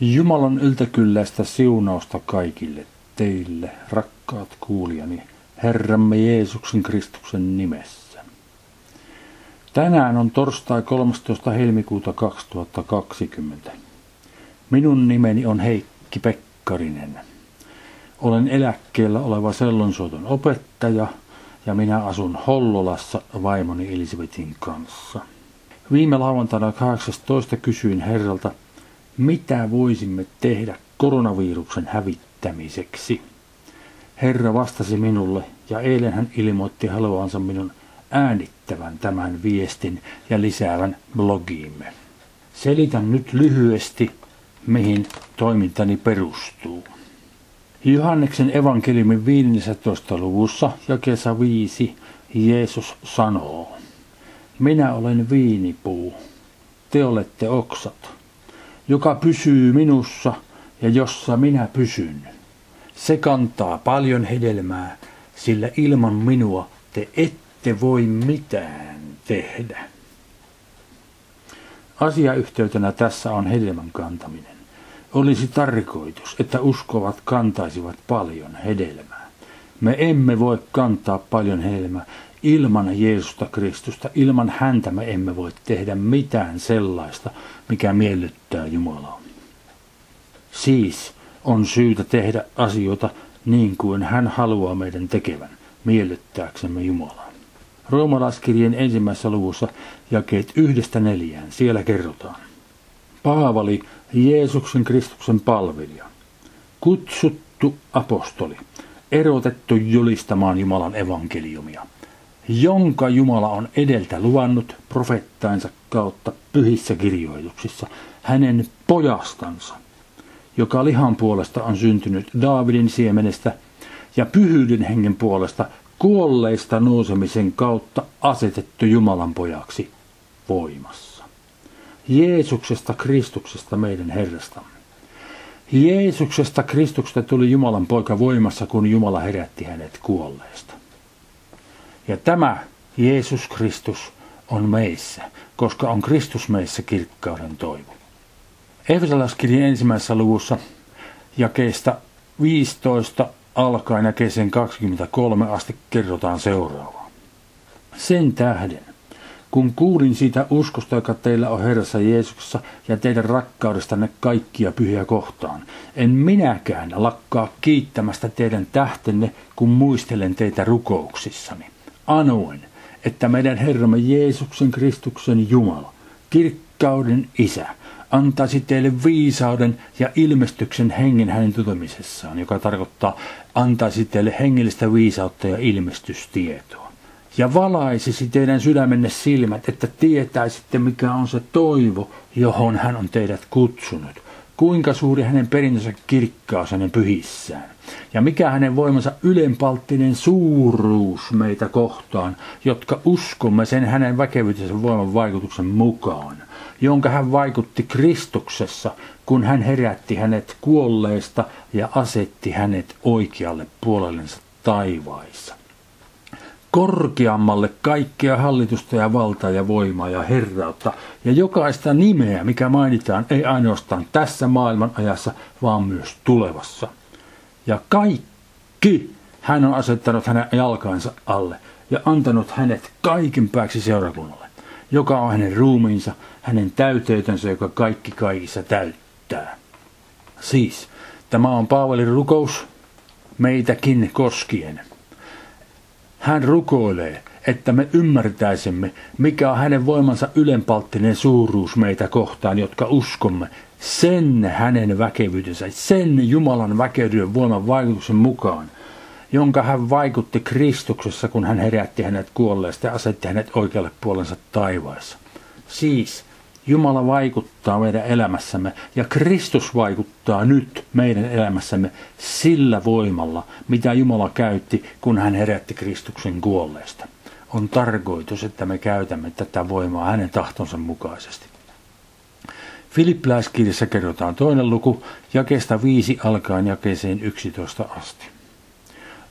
Jumalan yltäkylläistä siunausta kaikille teille, rakkaat kuulijani, Herramme Jeesuksen Kristuksen nimessä. Tänään on torstai 13. helmikuuta 2020. Minun nimeni on Heikki Pekkarinen. Olen eläkkeellä oleva sellonsuoton opettaja ja minä asun Hollolassa vaimoni Elisabetin kanssa. Viime lauantaina 18 kysyin Herralta, mitä voisimme tehdä koronaviruksen hävittämiseksi. Herra vastasi minulle ja eilen hän ilmoitti haluansa minun äänittävän tämän viestin ja lisäävän blogiimme. Selitän nyt lyhyesti, mihin toimintani perustuu. Johanneksen evankeliumin 15. luvussa kesä 5 Jeesus sanoo, Minä olen viinipuu, te olette oksat. Joka pysyy minussa ja jossa minä pysyn, se kantaa paljon hedelmää, sillä ilman minua te ette voi mitään tehdä. Asiayhteytenä tässä on hedelmän kantaminen. Olisi tarkoitus, että uskovat kantaisivat paljon hedelmää. Me emme voi kantaa paljon hedelmää ilman Jeesusta Kristusta. Ilman häntä me emme voi tehdä mitään sellaista, mikä miellyttää Jumalaa. Siis on syytä tehdä asioita niin kuin hän haluaa meidän tekevän, miellyttääksemme Jumalaa. Roomalaiskirjeen ensimmäisessä luvussa jakeet yhdestä neljään, siellä kerrotaan. Paavali, Jeesuksen Kristuksen palvelija, kutsuttu apostoli, erotettu julistamaan Jumalan evankeliumia, jonka Jumala on edeltä luvannut profettainsa kautta pyhissä kirjoituksissa hänen pojastansa, joka lihan puolesta on syntynyt Daavidin siemenestä ja pyhyyden hengen puolesta kuolleista nousemisen kautta asetettu Jumalan pojaksi voimassa. Jeesuksesta Kristuksesta meidän Herrastamme. Jeesuksesta Kristuksesta tuli Jumalan poika voimassa, kun Jumala herätti hänet kuolleista. Ja tämä Jeesus Kristus on meissä, koska on Kristus meissä kirkkauden toivo. Efesolaiskirjan ensimmäisessä luvussa jakeesta 15 alkaen jakeeseen 23 asti kerrotaan seuraavaa. Sen tähden, kun kuulin siitä uskosta, joka teillä on Herrassa Jeesuksessa ja teidän rakkaudestanne kaikkia pyhiä kohtaan, en minäkään lakkaa kiittämästä teidän tähtenne, kun muistelen teitä rukouksissani. Anoen, että meidän Herramme Jeesuksen Kristuksen Jumala, kirkkauden Isä, antaisi teille viisauden ja ilmestyksen hengen hänen tulemisessaan, joka tarkoittaa antaisi teille hengellistä viisautta ja ilmestystietoa. Ja valaisisi teidän sydämenne silmät, että tietäisitte mikä on se toivo, johon hän on teidät kutsunut. Kuinka suuri hänen perintönsä kirkkaus hänen pyhissään. Ja mikä hänen voimansa ylenpalttinen suuruus meitä kohtaan, jotka uskomme sen hänen väkevyytensä voiman vaikutuksen mukaan jonka hän vaikutti Kristuksessa, kun hän herätti hänet kuolleista ja asetti hänet oikealle puolellensa taivaissa. Korkeammalle kaikkea hallitusta ja valtaa ja voimaa ja herrautta ja jokaista nimeä, mikä mainitaan ei ainoastaan tässä maailman ajassa, vaan myös tulevassa. Ja kaikki hän on asettanut hänen jalkansa alle ja antanut hänet kaiken pääksi seurakunnalle joka on hänen ruumiinsa, hänen täyteytensä, joka kaikki kaikissa täyttää. Siis, tämä on Paavalin rukous meitäkin koskien. Hän rukoilee, että me ymmärtäisimme, mikä on hänen voimansa ylenpalttinen suuruus meitä kohtaan, jotka uskomme sen hänen väkevyytensä, sen Jumalan väkevyyden voiman vaikutuksen mukaan, jonka hän vaikutti Kristuksessa, kun hän herätti hänet kuolleesta ja asetti hänet oikealle puolensa taivaassa. Siis Jumala vaikuttaa meidän elämässämme ja Kristus vaikuttaa nyt meidän elämässämme sillä voimalla, mitä Jumala käytti, kun hän herätti Kristuksen kuolleesta. On tarkoitus, että me käytämme tätä voimaa hänen tahtonsa mukaisesti. Filippiläiskirjassa kerrotaan toinen luku, jakeesta viisi alkaen jakeeseen 11 asti.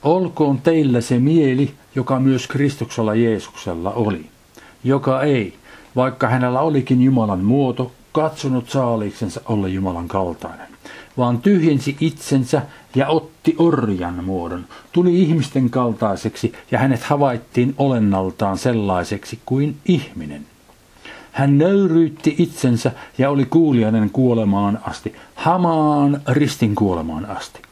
Olkoon teillä se mieli, joka myös Kristuksella Jeesuksella oli, joka ei, vaikka hänellä olikin Jumalan muoto, katsonut saaliksensa olla Jumalan kaltainen, vaan tyhjensi itsensä ja otti orjan muodon, tuli ihmisten kaltaiseksi ja hänet havaittiin olennaltaan sellaiseksi kuin ihminen. Hän nöyryytti itsensä ja oli kuulijainen kuolemaan asti, hamaan ristin kuolemaan asti.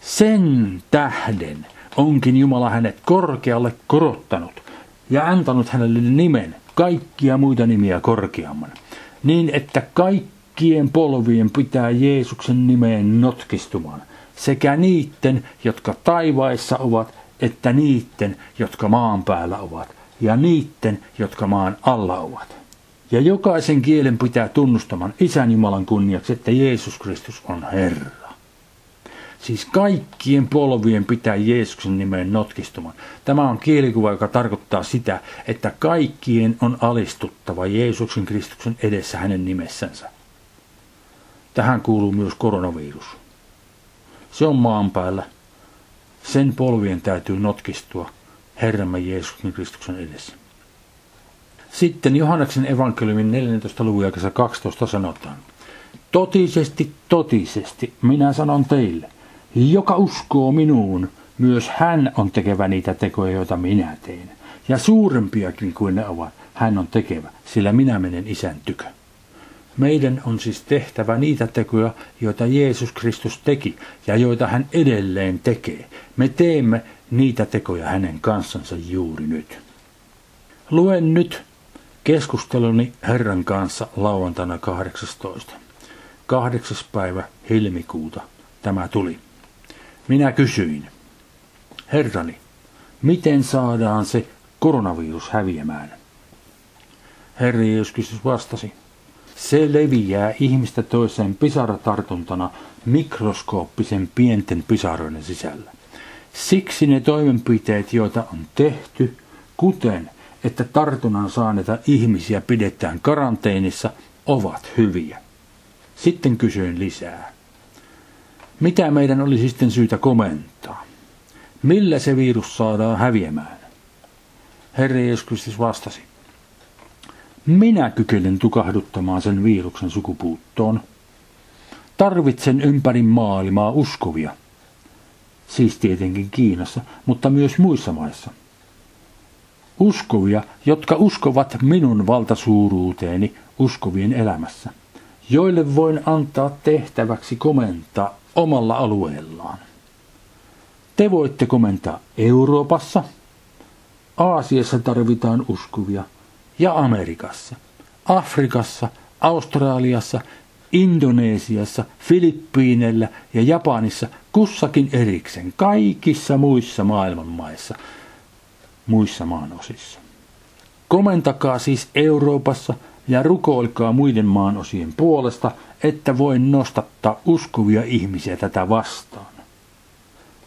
Sen tähden onkin Jumala hänet korkealle korottanut ja antanut hänelle nimen, kaikkia muita nimiä korkeamman, niin että kaikkien polvien pitää Jeesuksen nimeen notkistumaan, sekä niiden, jotka taivaissa ovat, että niiden, jotka maan päällä ovat, ja niiden, jotka maan alla ovat. Ja jokaisen kielen pitää tunnustamaan Isän Jumalan kunniaksi, että Jeesus Kristus on Herra. Siis kaikkien polvien pitää Jeesuksen nimeen notkistumaan. Tämä on kielikuva, joka tarkoittaa sitä, että kaikkien on alistuttava Jeesuksen Kristuksen edessä hänen nimessänsä. Tähän kuuluu myös koronavirus. Se on maan päällä. Sen polvien täytyy notkistua Herramme Jeesuksen Kristuksen edessä. Sitten Johanneksen evankeliumin 14. luvun 12 sanotaan. Totisesti, totisesti, minä sanon teille, joka uskoo minuun, myös hän on tekevä niitä tekoja, joita minä teen. Ja suurempiakin kuin ne ovat, hän on tekevä, sillä minä menen isän tykö. Meidän on siis tehtävä niitä tekoja, joita Jeesus Kristus teki ja joita hän edelleen tekee. Me teemme niitä tekoja hänen kanssansa juuri nyt. Luen nyt keskusteluni Herran kanssa lauantaina 18. 8. päivä helmikuuta tämä tuli. Minä kysyin, Herrani, miten saadaan se koronavirus häviämään? Herra Jeesus Kristus vastasi, se leviää ihmistä toiseen pisaratartuntana mikroskooppisen pienten pisaroiden sisällä. Siksi ne toimenpiteet, joita on tehty, kuten että tartunnan saaneita ihmisiä pidetään karanteenissa, ovat hyviä. Sitten kysyin lisää. Mitä meidän olisi sitten syytä komentaa? Millä se virus saadaan häviämään? Herra Jeesus Kristus vastasi. Minä kykenen tukahduttamaan sen viruksen sukupuuttoon. Tarvitsen ympäri maailmaa uskovia. Siis tietenkin Kiinassa, mutta myös muissa maissa. Uskovia, jotka uskovat minun valtasuuruuteeni uskovien elämässä, joille voin antaa tehtäväksi komentaa omalla alueellaan. Te voitte komentaa Euroopassa, Aasiassa tarvitaan uskovia ja Amerikassa, Afrikassa, Australiassa, Indonesiassa, Filippiineillä ja Japanissa kussakin erikseen, kaikissa muissa maailmanmaissa, muissa maanosissa. Komentakaa siis Euroopassa ja rukoilkaa muiden maanosien puolesta, että voin nostattaa uskovia ihmisiä tätä vastaan.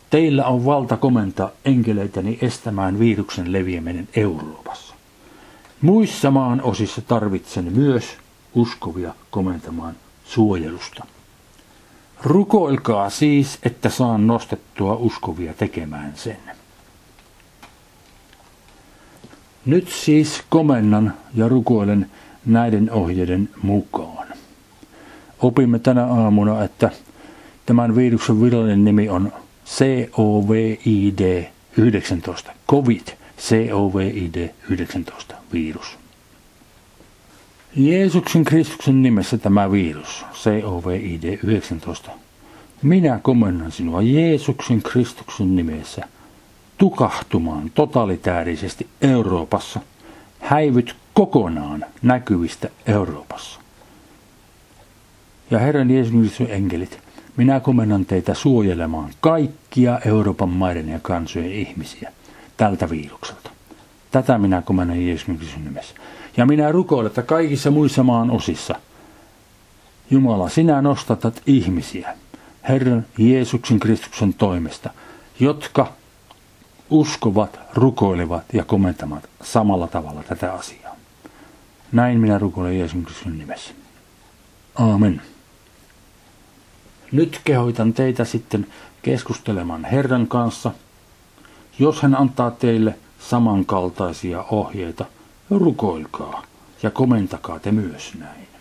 Teillä on valta komentaa enkeleitäni estämään viruksen leviäminen Euroopassa. Muissa maan osissa tarvitsen myös uskovia komentamaan suojelusta. Rukoilkaa siis, että saan nostettua uskovia tekemään sen. Nyt siis komennan ja rukoilen näiden ohjeiden mukaan. Opimme tänä aamuna, että tämän viruksen virallinen nimi on COVID-19, COVID, COVID-19 virus. Jeesuksen Kristuksen nimessä tämä virus, COVID-19. Minä komennan sinua Jeesuksen Kristuksen nimessä tukahtumaan totalitäärisesti Euroopassa. Häivyt kokonaan näkyvistä Euroopassa. Ja Herran Jeesuksen enkelit, minä komennan teitä suojelemaan kaikkia Euroopan maiden ja kansojen ihmisiä tältä virukselta. Tätä minä komennan Jeesuksen nimessä. Ja minä rukoilen, että kaikissa muissa maan osissa, Jumala, sinä nostatat ihmisiä Herran Jeesuksen Kristuksen toimesta, jotka uskovat, rukoilevat ja komentavat samalla tavalla tätä asiaa. Näin minä rukoilen Jeesuksen Kristuksen nimessä. Aamen. Nyt kehoitan teitä sitten keskustelemaan Herran kanssa. Jos hän antaa teille samankaltaisia ohjeita, rukoilkaa ja komentakaa te myös näin.